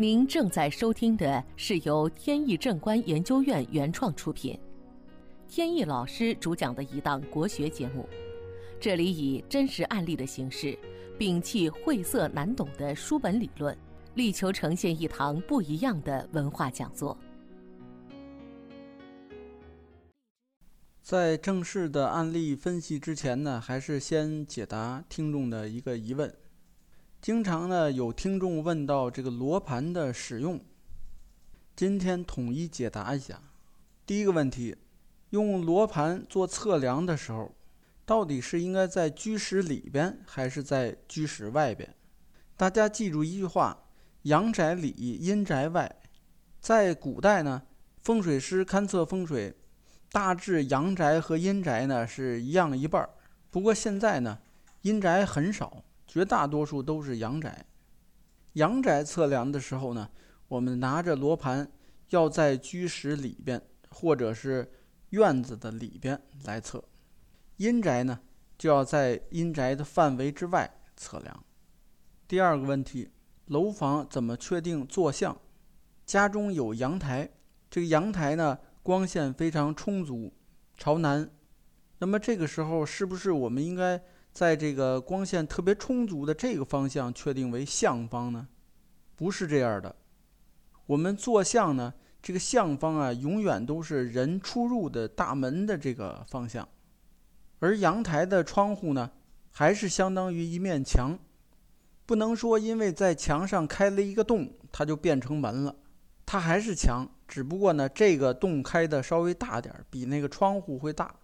您正在收听的是由天意正观研究院原创出品，天意老师主讲的一档国学节目。这里以真实案例的形式，摒弃晦涩难懂的书本理论，力求呈现一堂不一样的文化讲座。在正式的案例分析之前呢，还是先解答听众的一个疑问。经常呢有听众问到这个罗盘的使用，今天统一解答一下。第一个问题，用罗盘做测量的时候，到底是应该在居室里边还是在居室外边？大家记住一句话：阳宅里，阴宅外。在古代呢，风水师勘测风水，大致阳宅和阴宅呢是一样一半儿。不过现在呢，阴宅很少。绝大多数都是阳宅，阳宅测量的时候呢，我们拿着罗盘要在居室里边或者是院子的里边来测；阴宅呢，就要在阴宅的范围之外测量。第二个问题，楼房怎么确定坐向？家中有阳台，这个阳台呢光线非常充足，朝南，那么这个时候是不是我们应该？在这个光线特别充足的这个方向确定为向方呢？不是这样的。我们坐向呢，这个向方啊，永远都是人出入的大门的这个方向。而阳台的窗户呢，还是相当于一面墙，不能说因为在墙上开了一个洞，它就变成门了。它还是墙，只不过呢，这个洞开的稍微大点儿，比那个窗户会大。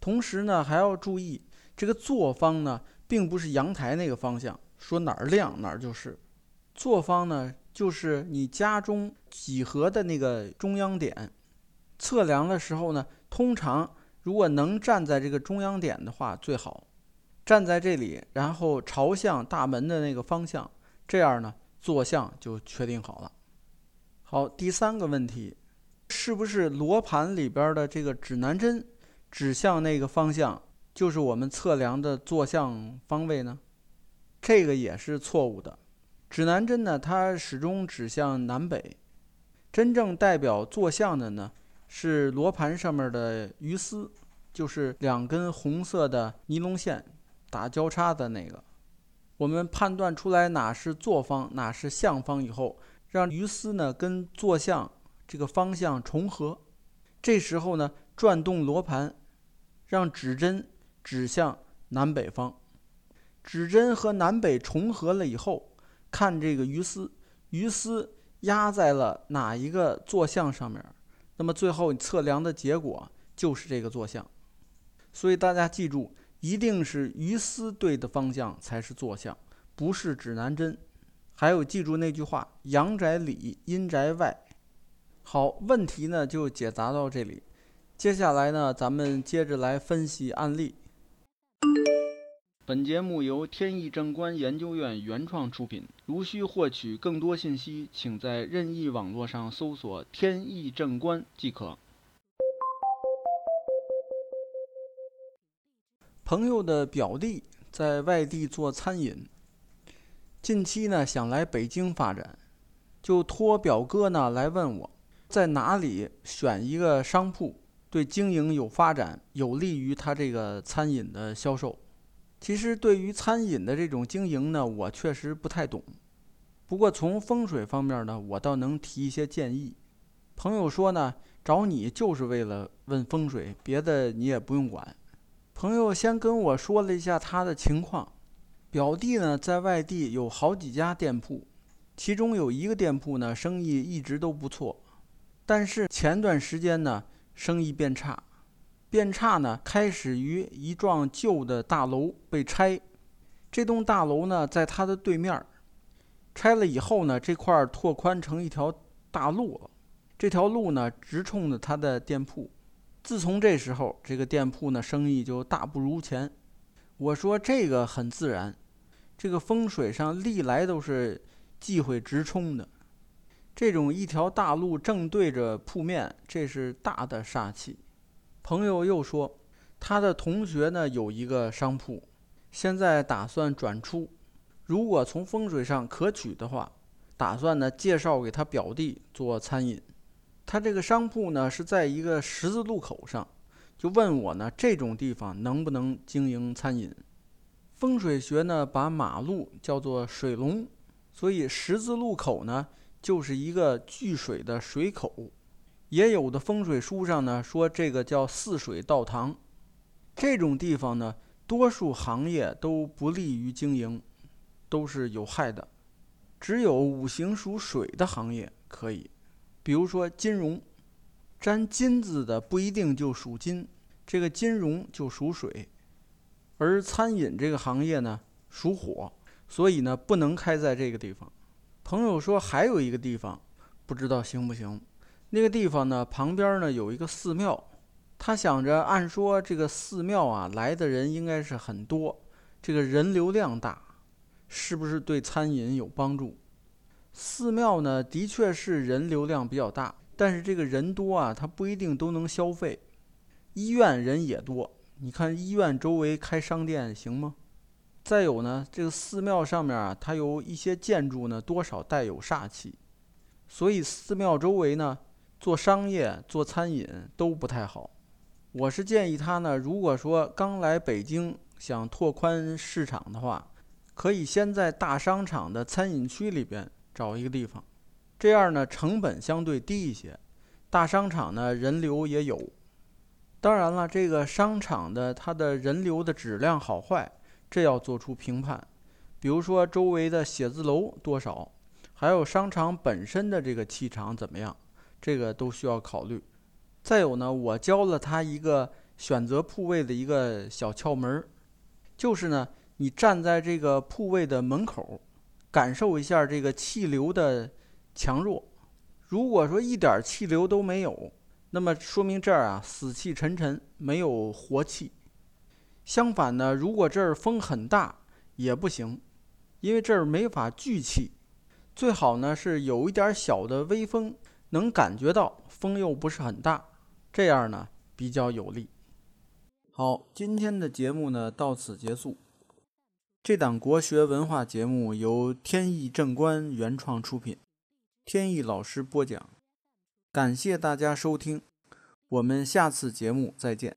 同时呢，还要注意。这个坐方呢，并不是阳台那个方向，说哪儿亮哪儿就是。坐方呢，就是你家中几何的那个中央点。测量的时候呢，通常如果能站在这个中央点的话最好，站在这里，然后朝向大门的那个方向，这样呢，坐向就确定好了。好，第三个问题，是不是罗盘里边的这个指南针指向那个方向？就是我们测量的坐向方位呢，这个也是错误的。指南针呢，它始终指向南北。真正代表坐向的呢，是罗盘上面的鱼丝，就是两根红色的尼龙线打交叉的那个。我们判断出来哪是坐方，哪是向方以后，让鱼丝呢跟坐向这个方向重合。这时候呢，转动罗盘，让指针。指向南北方，指针和南北重合了以后，看这个鱼丝，鱼丝压在了哪一个坐向上面，那么最后你测量的结果就是这个坐向。所以大家记住，一定是鱼丝对的方向才是坐向，不是指南针。还有记住那句话：阳宅里，阴宅外。好，问题呢就解答到这里。接下来呢，咱们接着来分析案例。本节目由天意正观研究院原创出品。如需获取更多信息，请在任意网络上搜索“天意正观”即可。朋友的表弟在外地做餐饮，近期呢想来北京发展，就托表哥呢来问我，在哪里选一个商铺，对经营有发展，有利于他这个餐饮的销售。其实对于餐饮的这种经营呢，我确实不太懂。不过从风水方面呢，我倒能提一些建议。朋友说呢，找你就是为了问风水，别的你也不用管。朋友先跟我说了一下他的情况，表弟呢在外地有好几家店铺，其中有一个店铺呢生意一直都不错，但是前段时间呢生意变差。变差呢，开始于一幢旧的大楼被拆。这栋大楼呢，在它的对面拆了以后呢，这块拓宽成一条大路了。这条路呢，直冲着他的店铺。自从这时候，这个店铺呢，生意就大不如前。我说这个很自然，这个风水上历来都是忌讳直冲的。这种一条大路正对着铺面，这是大的煞气。朋友又说，他的同学呢有一个商铺，现在打算转出。如果从风水上可取的话，打算呢介绍给他表弟做餐饮。他这个商铺呢是在一个十字路口上，就问我呢这种地方能不能经营餐饮？风水学呢把马路叫做水龙，所以十字路口呢就是一个聚水的水口。也有的风水书上呢说这个叫四水道堂。这种地方呢，多数行业都不利于经营，都是有害的。只有五行属水的行业可以，比如说金融，沾金字的不一定就属金，这个金融就属水。而餐饮这个行业呢属火，所以呢不能开在这个地方。朋友说还有一个地方，不知道行不行。那个地方呢旁边呢有一个寺庙，他想着按说这个寺庙啊来的人应该是很多，这个人流量大。是不是对餐饮有帮助？寺庙呢，的确是人流量比较大，但是这个人多啊，它不一定都能消费。医院人也多，你看医院周围开商店行吗？再有呢，这个寺庙上面啊，它有一些建筑呢，多少带有煞气，所以寺庙周围呢，做商业、做餐饮都不太好。我是建议他呢，如果说刚来北京想拓宽市场的话。可以先在大商场的餐饮区里边找一个地方，这样呢成本相对低一些，大商场呢人流也有。当然了，这个商场的它的人流的质量好坏，这要做出评判。比如说周围的写字楼多少，还有商场本身的这个气场怎么样，这个都需要考虑。再有呢，我教了他一个选择铺位的一个小窍门儿，就是呢。你站在这个铺位的门口，感受一下这个气流的强弱。如果说一点气流都没有，那么说明这儿啊死气沉沉，没有活气。相反呢，如果这儿风很大也不行，因为这儿没法聚气。最好呢是有一点小的微风，能感觉到风又不是很大，这样呢比较有利。好，今天的节目呢到此结束。这档国学文化节目由天意正观原创出品，天意老师播讲，感谢大家收听，我们下次节目再见。